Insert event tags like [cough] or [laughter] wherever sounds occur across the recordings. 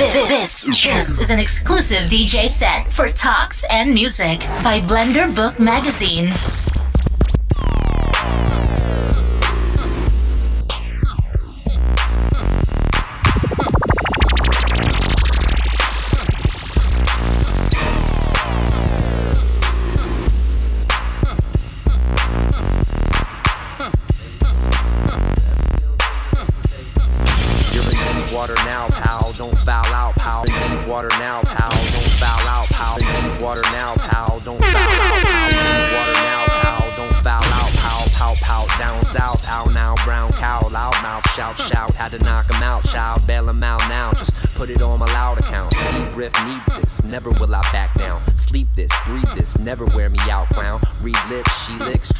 This, this is an exclusive DJ set for talks and music by Blender Bookmagazine.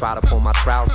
Try to pull my trousers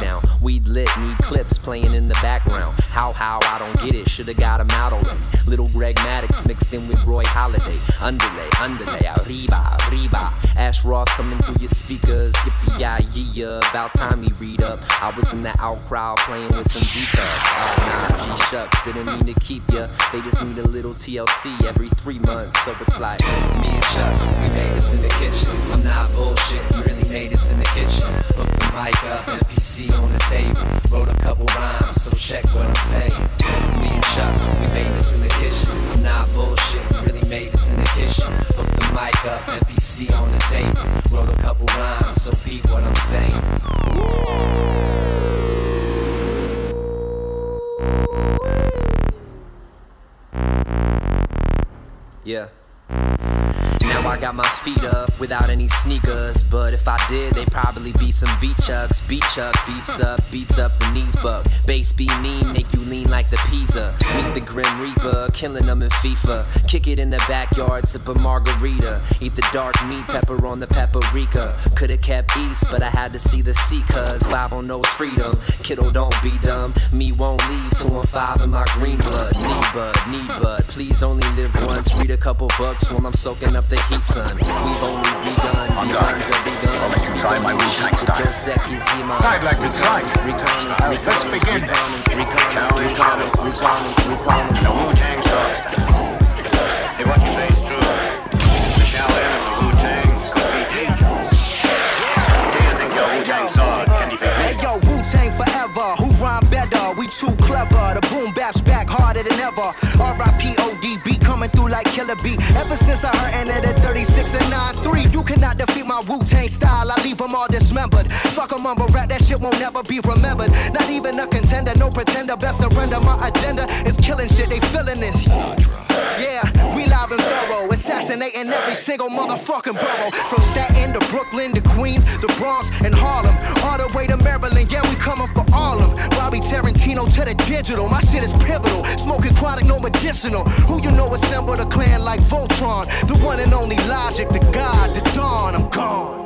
How, I don't get it, should've got him out already. Little Greg Maddux mixed in with Roy Halladay. Underlay, underlay, arriba, arriba. Ash Roth coming through your speakers. Yippee, yeah, yeah, about time we read up. I was in the out crowd playing with some D-cups. Uh, nah, G shucks, didn't mean to keep ya. They just need a little TLC every three months. So it's like, me and Chuck, we made this in the kitchen. I'm not bullshit, we really made this in the kitchen. Hook the mic up, MPC on the table. Wrote a couple rhymes, so check what I'm saying. Me and Chuck, we made this in the kitchen. Not bullshit, really made this in the kitchen. Hook the mic up, MPC on the table. Wrote a couple rhymes, so what I'm saying. Yeah. Now I got my feet up without any sneakers. But if I did, they'd probably be some beat chucks. Beat chuck, beefs up, beats up, the knees buck. Bass be mean, make you lean like the pizza. Meet the Grim Reaper, killing them in FIFA. Kick it in the backyard, sip a margarita. Eat the dark meat pepper on the paprika. Could've kept east, but I had to see the sea, cuz on those freedom. Kiddo, don't be dumb. Me won't leave till I'm five in my green blood. Need bud, need bud. Please only live once. Read a couple books while I'm soaking up the heat, son. We've only begun. I'm dying. Beguns have begun. I'll make you try my Wu-Tang style. I'd like to try. Let's begin. Challenge reconnings, reconnings, reconnings. The Wu-Tang. If what you say is true, the Shaolin and the Wu-Tang could be dangerous. Do you think your Wu-Tang sword can defeat Hey me? yo, Wu Tang forever. Who rhyme better? We too clever. The boom bap's back harder than ever. R.I.P. Coming through like Killer B. Ever since I heard ended at 36 and 9-3, you cannot defeat my Wu Tang style. I leave them all dismembered. Fuck a mumble rap, that shit won't never be remembered. Not even a contender, no pretender. Best surrender. My agenda is killing shit. They feeling this. Yeah, we live and thorough, assassinating every single motherfucking borough. From Staten to Brooklyn to Queens, the Bronx and Harlem, all the way to Maryland. Yeah, we coming for all of them. Bobby Tarantino to the digital, my shit is pivotal. Smoking chronic, no medicinal. Who you know assembled a clan like Voltron? The one and only Logic, the God, the Dawn. I'm gone.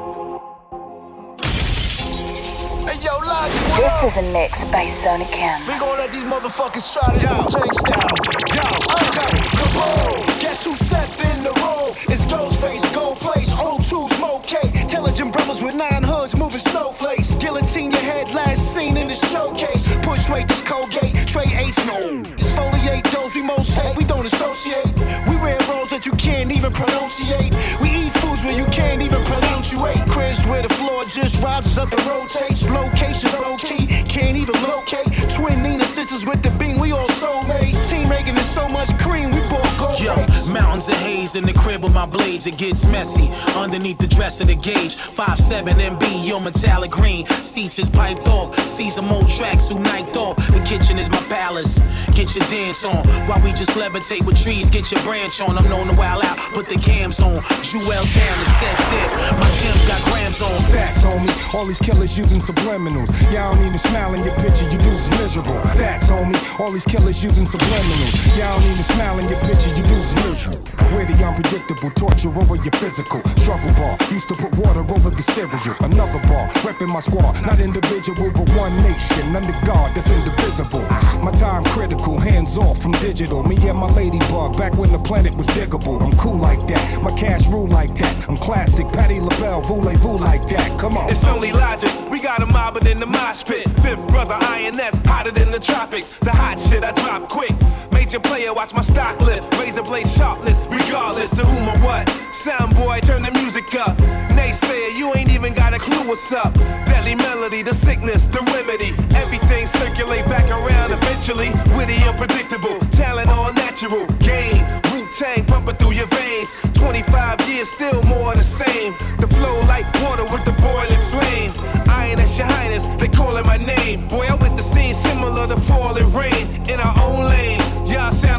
Hey yo, Logic, This is a mix by Sonikem. We gon' let these motherfuckers try this Wu-Tang style. Yo, okay, kaboom! Guess who stepped in the room? It's Ghostface, Gold Place, O2, Smoke K. Intelligent brothers with nine hoods moving snowflakes. Guillotine your head, last seen in the showcase. Push weight, this Colgate, Trey H. No. Exfoliate those we say. We don't associate. We wear roles that you can't even pronunciate. We eat foods where you can't even pronunciate. Cribs where the floor just rises up and rotates. Mountains of haze in the crib with my blades, it gets messy. Underneath the dress of the gauge, 5'7 MB, your metallic green. Seats is piped off, season mode tracks who night off. The kitchen is my palace. Get your dance on while we just levitate with trees. Get your branch on. I'm known to wild out, put the cams on. Jewels down, the sets dip. My gems got grams on. Facts, homie. All these killers using subliminals. Y'all don't even smile in your picture, you dudes miserable. Facts, homie. All these killers using subliminals. Y'all don't even smile in your picture, you dudes miserable. Where the unpredictable torture over your physical. Struggle bar. Used to put water over the cereal. Another bar. Repping my squad. Not individual, but one nation. Under God, that's indivisible. My time critical. Hands off from digital. Me and my ladybug. Back when the planet was diggable. I'm cool like that. My cash rule like that. I'm classic. Patti LaBelle. Voulez-vous like that. Come on. It's only logic. We got a mobbing in the mosh pit. Fifth brother INS, hotter than the tropics. The hot shit I drop quick. Made Major player, watch my stock lift. Razor blade sharpness, regardless of whom or what. Sound boy, turn the music up. Naysayer, you ain't even got a clue what's up. Deadly melody, the sickness, the remedy. Everything circulate back around eventually. Witty, unpredictable, talent all natural. Game, Wu Tang pumping through your veins. 25 years, still more the same. The flow like water with the boiling flame. Iron as your highness, they calling my name. Boy, I with the scene similar to falling rain. In our own lane,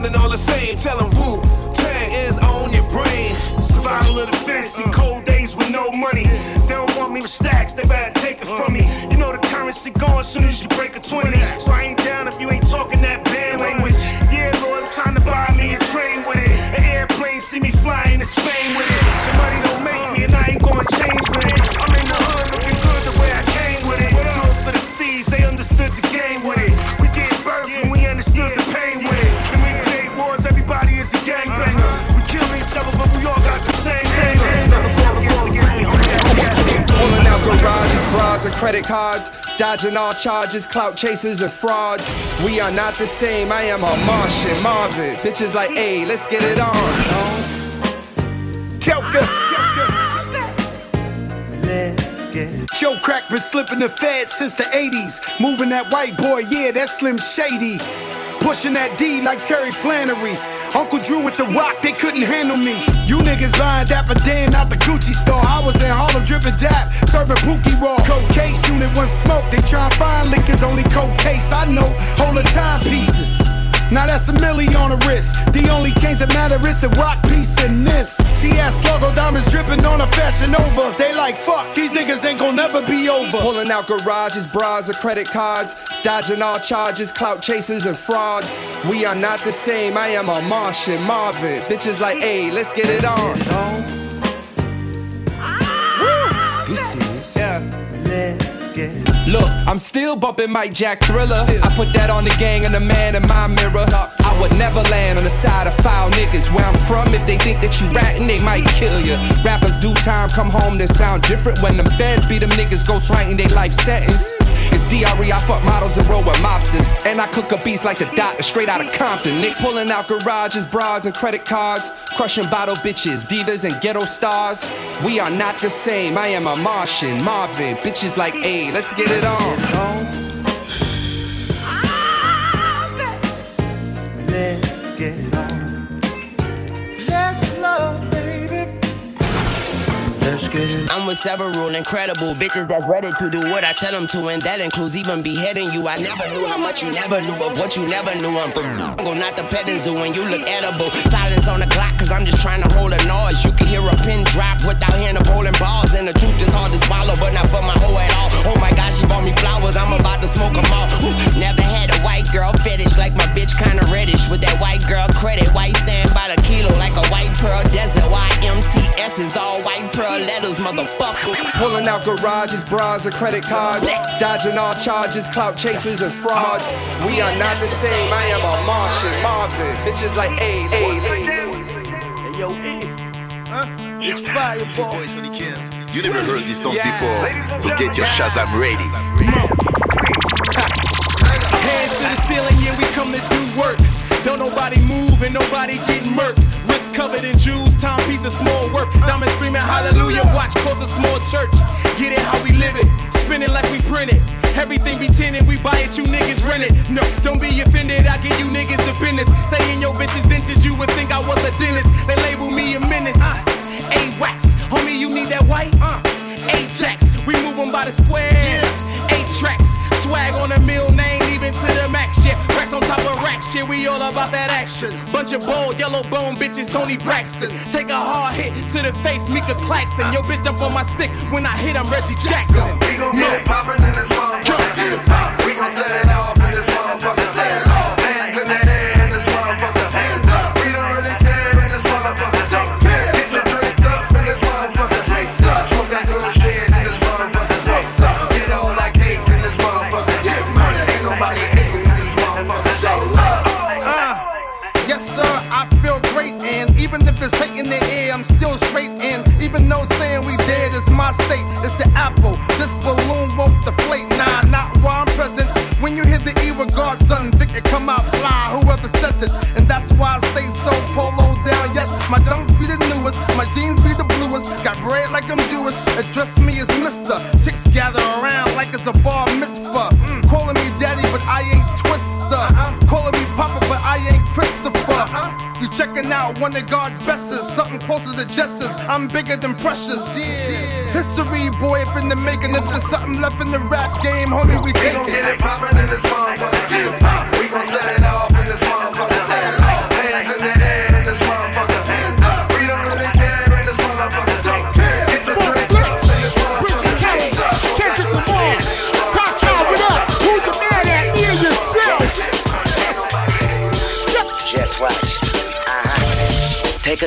sounding all the same. Tell them Wu Tang is on your brain. Survival of the fancy, cold days with no money. They don't want me with stacks, they better take it from me. You know the currency gone soon as you break a 20. So I ain't down if you ain't talking that credit cards. Dodging all charges, clout chasers, and frauds. We are not the same. I am a Martian, Marvin. Bitches like, hey, let's get it on. Kelka. Joe Crack been slipping the fed since the 80s. Moving that white boy, yeah, that's Slim Shady. Pushing that D like Terry Flannery. Uncle Drew with the rock, they couldn't handle me. You niggas lying dapper Dan out the Gucci store. I was in Harlem dripping dap, serving Pookie Raw. Coke case, unit one smoke. They try and find liquors, only coke case. I know. Now that's a milli on the wrist. The only change that matter is the rock piece in this. TS logo diamonds dripping on a fashion over. They like fuck, these niggas ain't gon' never be over. Pulling out garages, bras, or credit cards. Dodging all charges, clout chasers, and frauds. We are not the same. I am a Martian, Marvin. Bitches like, hey, let's get it on. Yeah. Look, I'm still bumping Mike Jack Thriller. I put that on the gang and the man in my mirror. I would never land on the side of foul niggas. Where I'm from, if they think that you ratting, they might kill you. Rappers do time, come home, they sound different. When them feds beat them niggas, ghost writing they life sentence. DRE, I fuck models and roll with mobsters. And I cook up beats like the doctor straight out of Compton. Nick pulling out garages, bras, and credit cards. Crushing bottle bitches, divas, and ghetto stars. We are not the same. I am a Martian, Marvin. Bitches like, hey, let's get it on. I'm with several incredible bitches that's ready to do what I tell them to, and that includes even beheading you. I never knew how much you never knew of what you never knew. I'm from [laughs] go not the petting zoo, and you look edible. Silence on the clock, cause I'm just trying to hold a noise. You can hear a pin drop without hearing the bowling balls, and the truth is hard to swallow, but not for my hoe at all. Oh my gosh, she bought me flowers, I'm about to smoke them all. Ooh, Never had a white girl fetish like my bitch kinda reddish. With that white girl credit, white stand by the kilo like a white pearl desert. YMTS is all white pearl letters, motherfucker. Pulling out garages, bras, and credit cards. Dodging all charges, clout chasers, and frauds. We are not the same. I am a Martian, Marvin. Bitches like, hey, hey, hey. Hey, yo, E. It's fireball. You never heard this song before, so get your Shazam ready. Hands to the ceiling, yeah, we come to do work. Don't nobody move and nobody get murked. Covered in jewels, timepiece of small work. Diamond screaming hallelujah, watch close a small church. Get it how we live it, spin it like we print it. Everything be tinted, we buy it, you niggas rent it. No, don't be offended, I give you niggas the business. Stay in your bitches' dentures, you would think I was a dentist. They label me a menace. Uh, A-Wax, homie, you need that white? Uh, Ajax, we move 'em by the squares. Eight tracks, swag on a mill name, even to the max shit. Racks on top of racks shit, we all about that action. Bunch of bold, yellow bone bitches, Toni Braxton. Take a hard hit to the face, Mika Claxton. Yo, bitch, jump on my stick. When I hit, I'm Reggie Jackson. We gon' get it poppin' in this motherfucker. Get it pop. We gon' set it off holy, we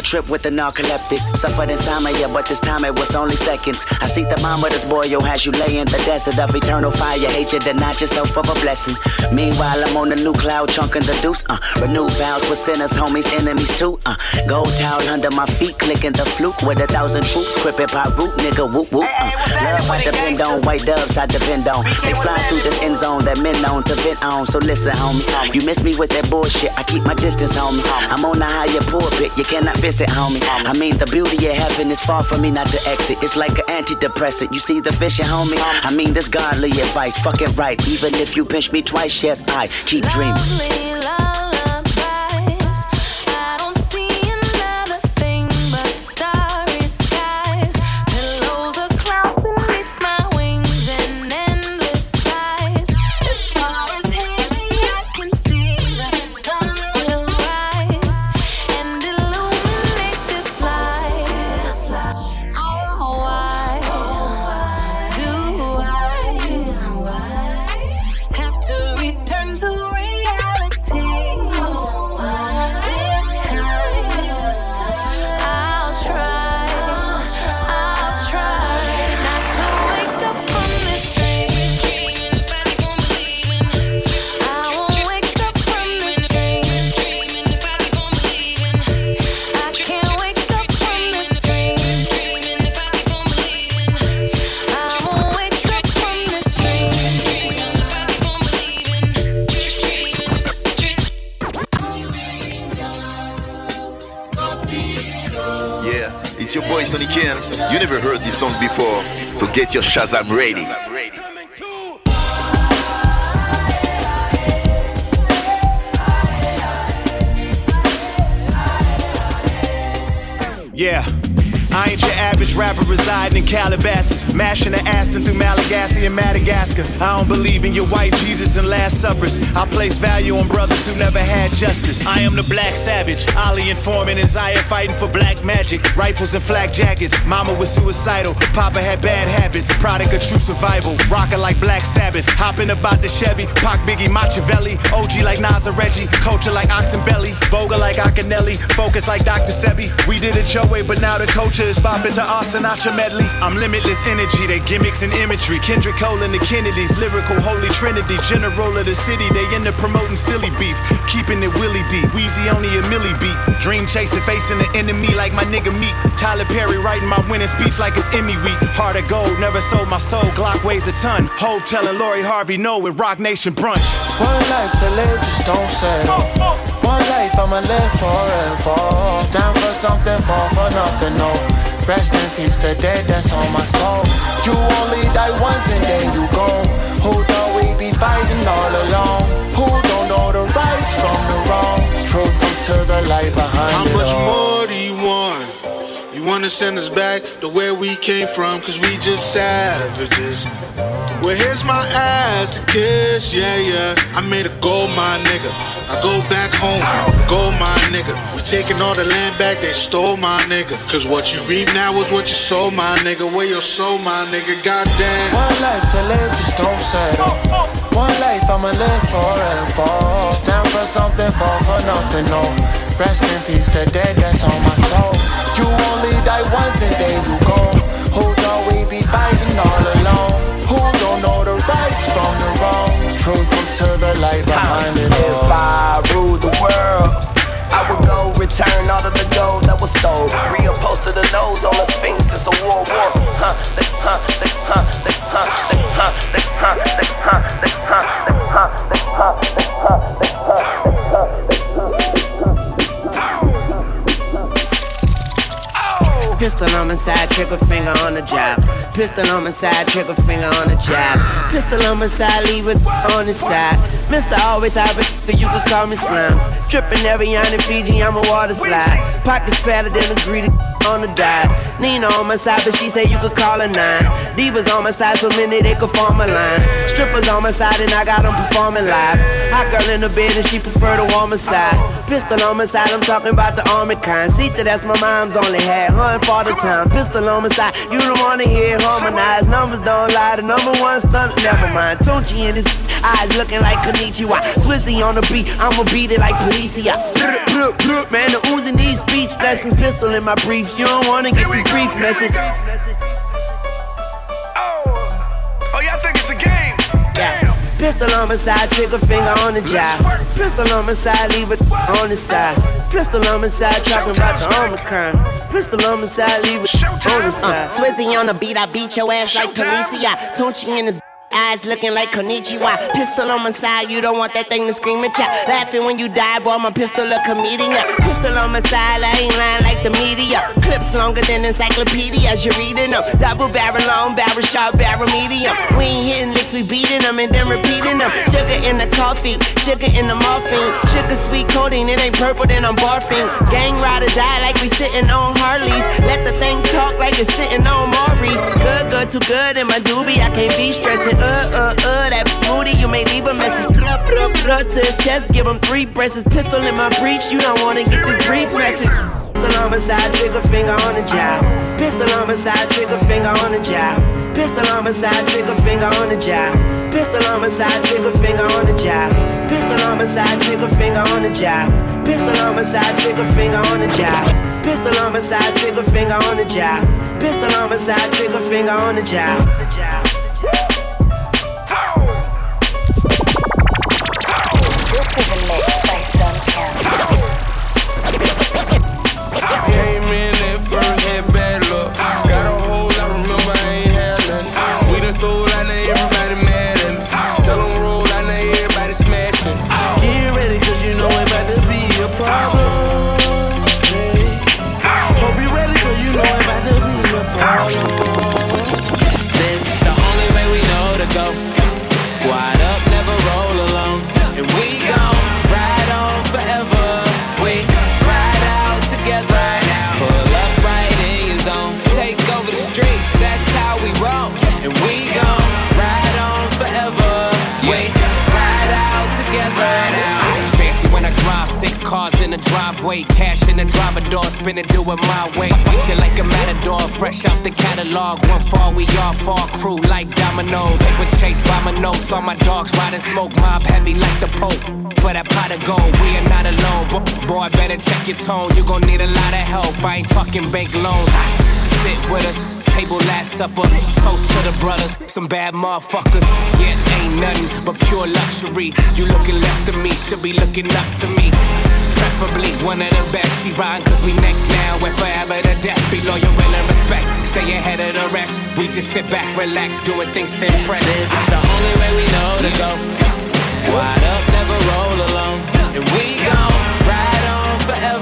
trip with the narcoleptic. Suffered insomnia, but this time it was only seconds. I see the thermometers boil, yo, as you lay in the desert of eternal fire. Hate you, deny yourself of a blessing. Meanwhile, I'm on a new cloud, chunking the deuce. Uh, renew vows with sinners, homies, enemies too. Uh, gold towel under my feet, clicking the fluke with a thousand troops. Crippin' pop root, nigga, whoop whoop. Uh, love I depend on, white doves I depend on. They fly through this end zone that men known to vent on. So listen, homie, you miss me with that bullshit. I keep my distance, homie. I'm on a higher pulpit, you cannot visit, homie. I mean, the beauty of heaven is far from me not to exit. It's like an antidepressant. You see the vision, homie? I mean, this godly advice, Fuck it right. Even if you pinch me twice, yes, I keep dreaming. Sonikem. You never heard this song before, so get your Shazam ready. Yeah. I ain't your average rapper residing in Calabasas, mashing the Aston through Malagasy and Madagascar. I don't believe in your white Jesus and Last Suppers. I place value on brothers who never had justice. I am the black savage, Ali informing and Zaya fighting for black magic. Rifles and flak jackets, mama was suicidal, papa had bad habits. Product of true survival, rockin' like Black Sabbath. Hopping about the Chevy, Pac Biggie Machiavelli. OG like Nas and Reggie, culture like Oxenbelly. Voga like Akinelli, focus like Dr. Sebi. We did it your way, but now the culture is bopping to our Sinatra medley. I'm limitless energy, they gimmicks and imagery. Kendrick Cole and the Kennedys, lyrical holy trinity. General of the city, they into promoting silly beef. Keeping it Willie D, Wheezy only a milli beat. Dream chasing, facing the enemy like my nigga Meek. Tyler Perry writing my winning speech like it's Emmy week. Heart of gold, never sold my soul. Glock weighs a ton. Hove telling Lori Harvey no with Roc Nation brunch. One life to live, just don't settle. One life, I'ma live forever. Stand for something, fall for nothing, no. Rest in peace, the dead that's on my soul. You only die once and then you go. Who thought we be fighting all alone? Who don't know the rights from the wrongs? Truth comes to the light behind How it much all. more do? You wanna send us back to where we came from, cause we just savages. Well, here's my ass to kiss, yeah, yeah. I made a gold mine, nigga. I go back home, gold mine, nigga. We taking all the land back, they stole my nigga. Cause what you reap now is what you sow, my nigga. Where your soul, my nigga, goddamn. One life to live, just don't settle. One life, I'ma live forever. Stand for something, fall for nothing, no. Rest in peace, the dead that's on my soul. You only die once and then you go. Who thought we be fighting all alone? Who don't know the rights from the wrongs? Truth comes to the light behind it If. I ruled the world, I would go return all of the gold that was stole. Reupholster the nose on the Sphinx, it's a world war. Huh, they, huh, they, huh, they, huh, they, huh, they, huh, they, huh, they, huh, they, huh, they, huh, they, huh, they, huh, Pistol on my side, trigger finger on the job. Pistol on my side, trigger finger on the job. Pistol on my side, leave it on the side. Mister always have it, so you can call me slime. Tripping every on in Fiji, I'm a water slide. Pockets fatter than a greedy [laughs] on the dive. Nina on my side, but she say you could call her nine. Divas on my side, so many they could form a line. Strippers on my side, and I got them performing live. Hot girl in the bed, and she prefer the warmer side. Pistol on my side, I'm talking about the army kind. See that that's my mom's only had, her and father time. Pistol on my side, you don't wanna hear harmonized. Numbers don't lie, the number one stunt, never mind. Tunchi in his eyes looking like Konnichiwa. Swizzy on the beat, I'ma beat it like Policia. Man, the oozing these speech lessons, pistol in my briefs. You don't wanna get this brief message. Pistol on my side, trigger finger on the job. Pistol on my side, leave it on the side. Pistol on my side, talking about the Omicron. Pistol on my side, leave it on the side. Uh, Swizzy on the beat, I beat your ass like Policia. Tunchi in his eyes looking like Konnichiwa. Pistol on my side, you don't want that thing to scream at ya. Laughing when you die, boy, my pistol a comedian. Pistol on my side, I ain't lying like the media. Clips longer than encyclopedias, you're reading them. Double barrel, long barrel, sharp barrel, medium. We ain't hitting licks, we beating them and then repeating them. Sugar in the coffee, sugar in the morphine. Sugar sweet coating, it ain't purple, then I'm barfing. Gang rider die like we sitting on Harleys. Let the thing talk like it's sitting on Maury. Good, good, too good in my doobie, I can't be stressing. Uh, uh, uh, that booty, you may leave a message. Bruh, bruh, bruh, to his chest, give him three breasts. Pistol in my briefs, you don't wanna get this brief message. Pistol on my side, trigger finger on the job. Pistol on my side, trigger finger on the job. Pistol on my side, trigger finger on the job. Pistol on my side, trigger finger on the job. Pistol on my side, trigger finger on the job. Pistol on my side, trigger finger on the job. Pistol on my side, trigger finger on the job. Pistol on my side, trigger finger on the job. The. One fall, we all fall crew like dominoes. Paper chase by my nose, saw my dogs riding smoke mob heavy like the Pope. For that pot of gold, we are not alone. Bo- Boy, better check your tone, you gon' need a lot of help. I ain't talking bank loans. Sit with us. Table last supper, toast to the brothers, some bad motherfuckers. Yeah, ain't nothing but pure luxury. You looking left of me, should be looking up to me. Preferably one of the best. She riding cause we next now and forever to death. Be loyal, will, and respect. Stay ahead of the rest. We just sit back, relax, doing things to impress. This is the only way we know to go. Squad up, never roll alone. And we gon' ride on forever.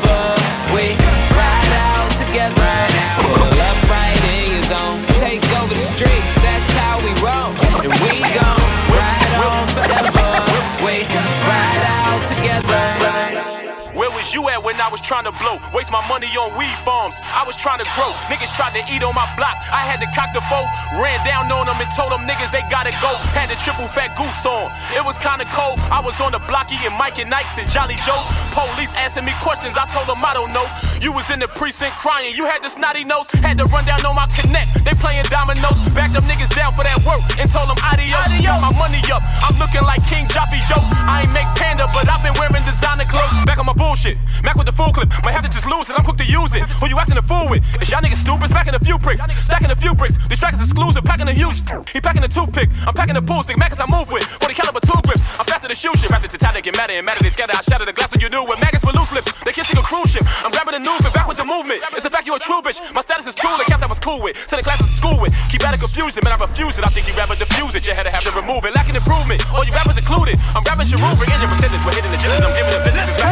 Was trying to blow? Waste my money on weed farms. I was trying to grow. Niggas tried to eat on my block. I had to cock the foe. Ran down on them and told them niggas they gotta go. Had the triple fat goose on. It was kinda cold. I was on the block eating Mike and Nikes and Jolly Joes. Police asking me questions. I told them I don't know. You was in the precinct crying. You had the snotty nose. Had to run down on my connect. They playing dominoes. Backed them niggas down for that work and told them adios. Got my money up. I'm looking like King Joffy Joe. I ain't make panda, but I've been wearing designer clothes. Back on my bullshit. Mac with the full clip. Might have to just lose it. I'm quick to use it. Who you acting a fool with? Is y'all niggas stupid? Stacking a few bricks. Stacking a few bricks. This track is exclusive. Packing a huge. He packing a toothpick. I'm packing a bullstick. Mac I move with. 40 caliber two grips. I'm faster than shoe shit. To tatted, get madder and madder. They scatter. I shatter the glass when you knew. With maggots with loose lips. They kissing a cruise ship. I'm grabbing the news and back with the movement. It's the fact you a true bitch. My status is cool. The cats I was cool with. Send the classes to school with. Keep out of confusion. Man, I refuse it. I think you rather diffuse it. You had to have to remove it. Lacking improvement. All you rappers included. I'm rapping your rubric your pretenders. We're hitting the jitters. I'm giving the business. It's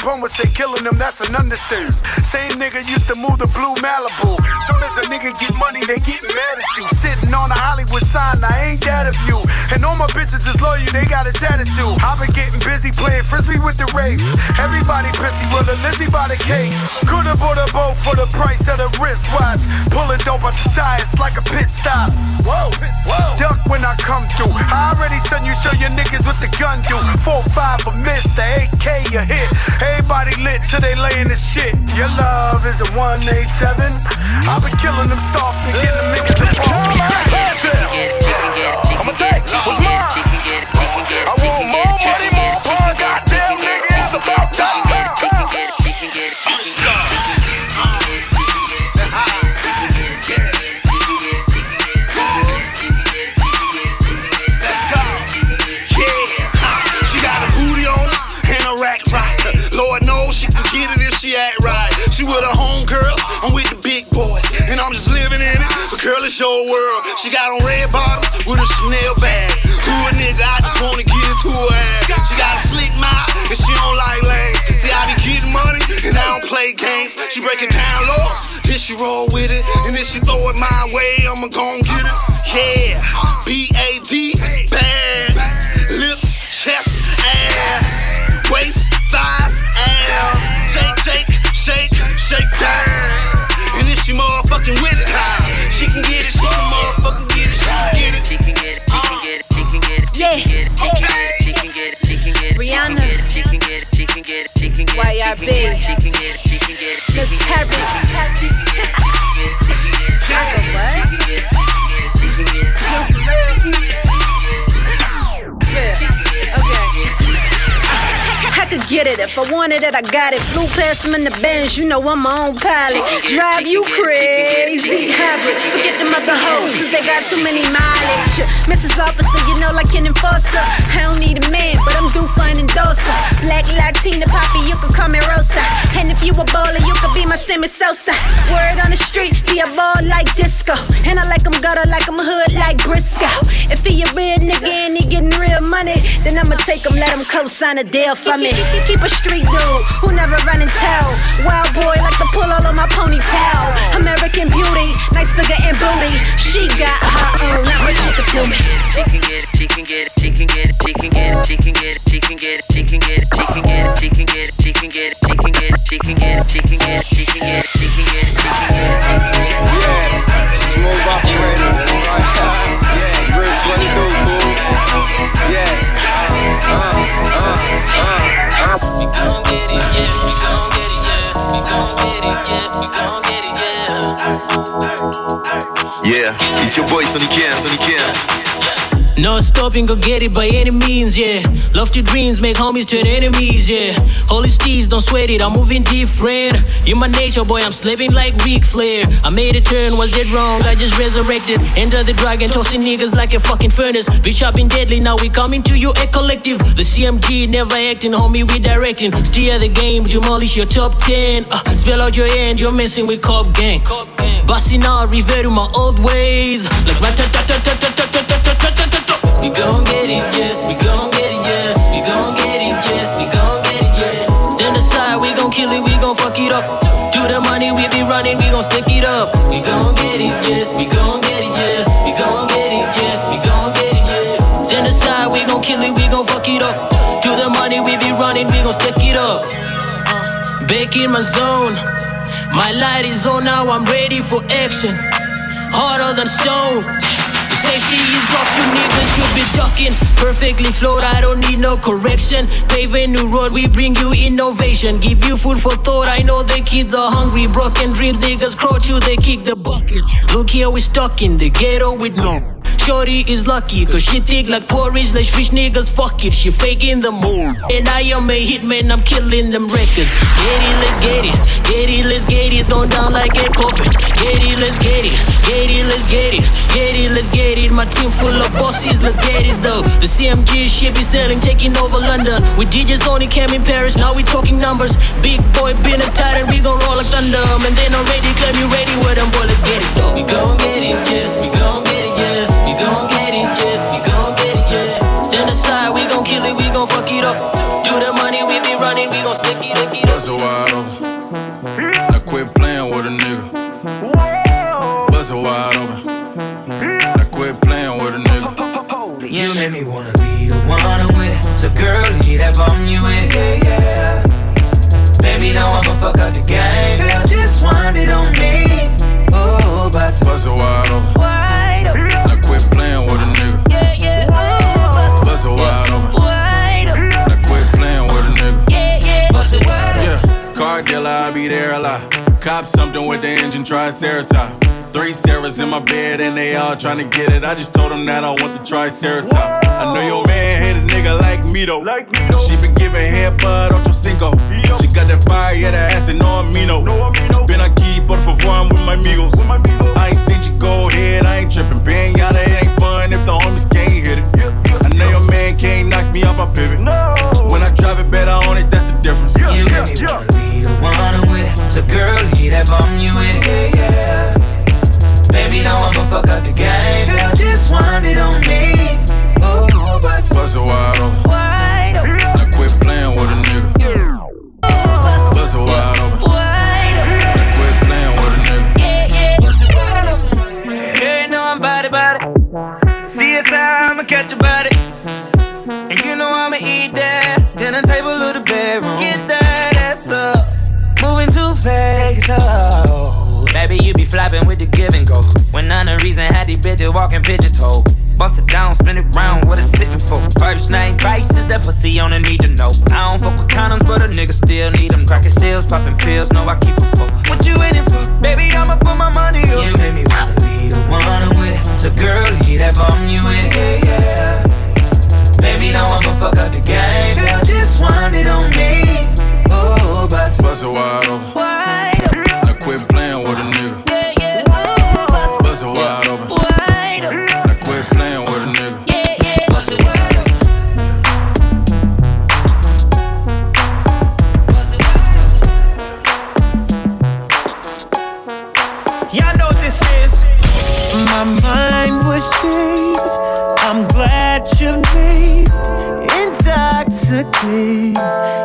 Poets say killing them, that's an understatement. Same nigga used to move the blue Malibu. Soon as a nigga get money, they get mad at you. Sitting on a Hollywood sign, I ain't that of you. And all my bitches is loyal, they got a tattoo. i been getting busy playing frisbee with the race. Everybody busy with a Lizzie by the case. Could've bought a boat for the price of the wristwatch. Pulling dope out the tires like a pit stop. Whoa, whoa. Duck when I come through. I already sent you show your niggas what the gun do. Four five a miss, the AK a hit. Everybody lit till they lay in the shit. Your love is a 187. I've been big. Cause Harry get it if I wanted it, I got it. Flew past him in the Benz, you know I'm my own pilot. Drive you crazy, hybrid. Forget them other hoes, cause they got too many mileage. Mrs. Officer, you know, like an enforcer. I don't need a man, but I'm due for an endorser. Black Latina poppy, you can call me Rosa. And if you a baller, you could be my Sammy Sosa. Word on the street, be a ball like disco. And I like 'em gutter like a hood like Briscoe. If he a real nigga and he getting real money, then I'ma take him, let him co-sign a deal for me. Keep a street dude who never run and tell. Wild boy like the pull all on my ponytail. American beauty, nice figure and booty. She got her own, not what you could do me. She can get it, she can get it, she can get it, she can get it, she can get it, she can get it, she can get it, she can get it, she can get it, she can get it, she can get it, she can get it, she can get it, she can get it, she can get it, she can get it, We gon' get it, yeah, we gon' get it, yeah, we gon' get it, yeah, we gon' get it, yeah. Yeah, it's your boy Sonikem, Sonny Ken. No stopping, go get it by any means, yeah. Lofty dreams make homies turn enemies, yeah. Holy steez, don't sweat it, I'm moving different. You my nature, boy, I'm slipping like Ric Flair. I made a turn, was dead wrong, I just resurrected. Enter the dragon, tossing niggas like a fucking furnace. Bitch, I've been deadly, now we coming to you a collective. The CMG never acting, homie, we directing. Steer the game, demolish your top 10. Uh, spell out your end, you're messing with Cop Gang. Busting out, revert to my old ways. Like rat we gon' get it, yeah. We gon' get it, yeah. We gon' get it, yeah. We gon' get it, yeah. Stand aside, we gon' kill it, we gon' fuck it up. Do the money, we be running, we gon' stick it up. We gon' get it, yeah. We gon' get it, yeah. We gon' get it, yeah. We gon' get it, yeah. Stand aside, we gon' kill it, we gon' fuck it up. Do the money, we be running, we gon' stick it up. Uh, back in my zone. My light is on now, I'm ready for action. Harder than stone. Safety is off, you niggas should be ducking. Perfectly flowed, I don't need no correction. Pave a new road, we bring you innovation. Give you food for thought, I know the kids are hungry. Broken dreams, niggas crouch you, they kick the bucket. Look here, we stuck in the ghetto with no. Shorty is lucky, cause she thick like porridge, like rich niggas, fuck it. She faking the moon. And I am a hitman, I'm killing them records. Get it, let's get it. Get it, let's get it. It's going down like a coffin. Get it, let's get it. Get it, let's get it. Get it, let's get it. My team full of bosses, let's get it though. The CMG shit be selling, taking over London. With DJs only came in Paris, now we talking numbers. Big boy, been a tight and we gon' roll like thunder. And then already claim you ready with them, boy, let's get it though. We gon' get it, yeah. We gon' get it, We gon' get it, yeah. Cop something with the engine, triceratops. Three Sarahs in my bed and they all tryna get it. I just told them that I want the triceratops. I know your man hate a nigga like me though. She been giving head bud on cinco. She got that fire, yeah, that ass and no amino. Been aquí, por favor, I'm with my amigos. I ain't seen you go ahead, I ain't tripping. Bang yada, it ain't fun if the homies can't hit it. I know your man can't knock me off my pivot. No. When I drive it better on it, that's the difference. You made me wanna be the one I'm with. So girl, leave that bomb you. Yeah, yeah. Baby, now I'ma fuck up the game. Girl, just wind it on me. Ooh, bust Bust it wide open. wide open. Now quit playing with a nigga. Bust it. Wide on need to know. I don't fuck with condoms, but a nigga still need them. Cracking seals, popping pills, no, I keep a full. What you in it for? Intoxicated.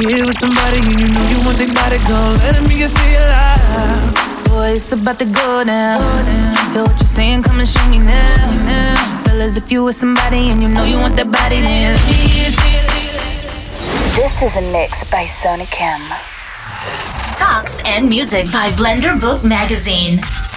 Here with somebody and you know you want their body, go let them hear you say it loud. Boy, it's about to go down. Yo, what you saying? Come and show me now. Fellas, if you with somebody and you know you want that body, then let me hear it. This is a mix by Sonikem. Talks and music by Blender Bookmagazine.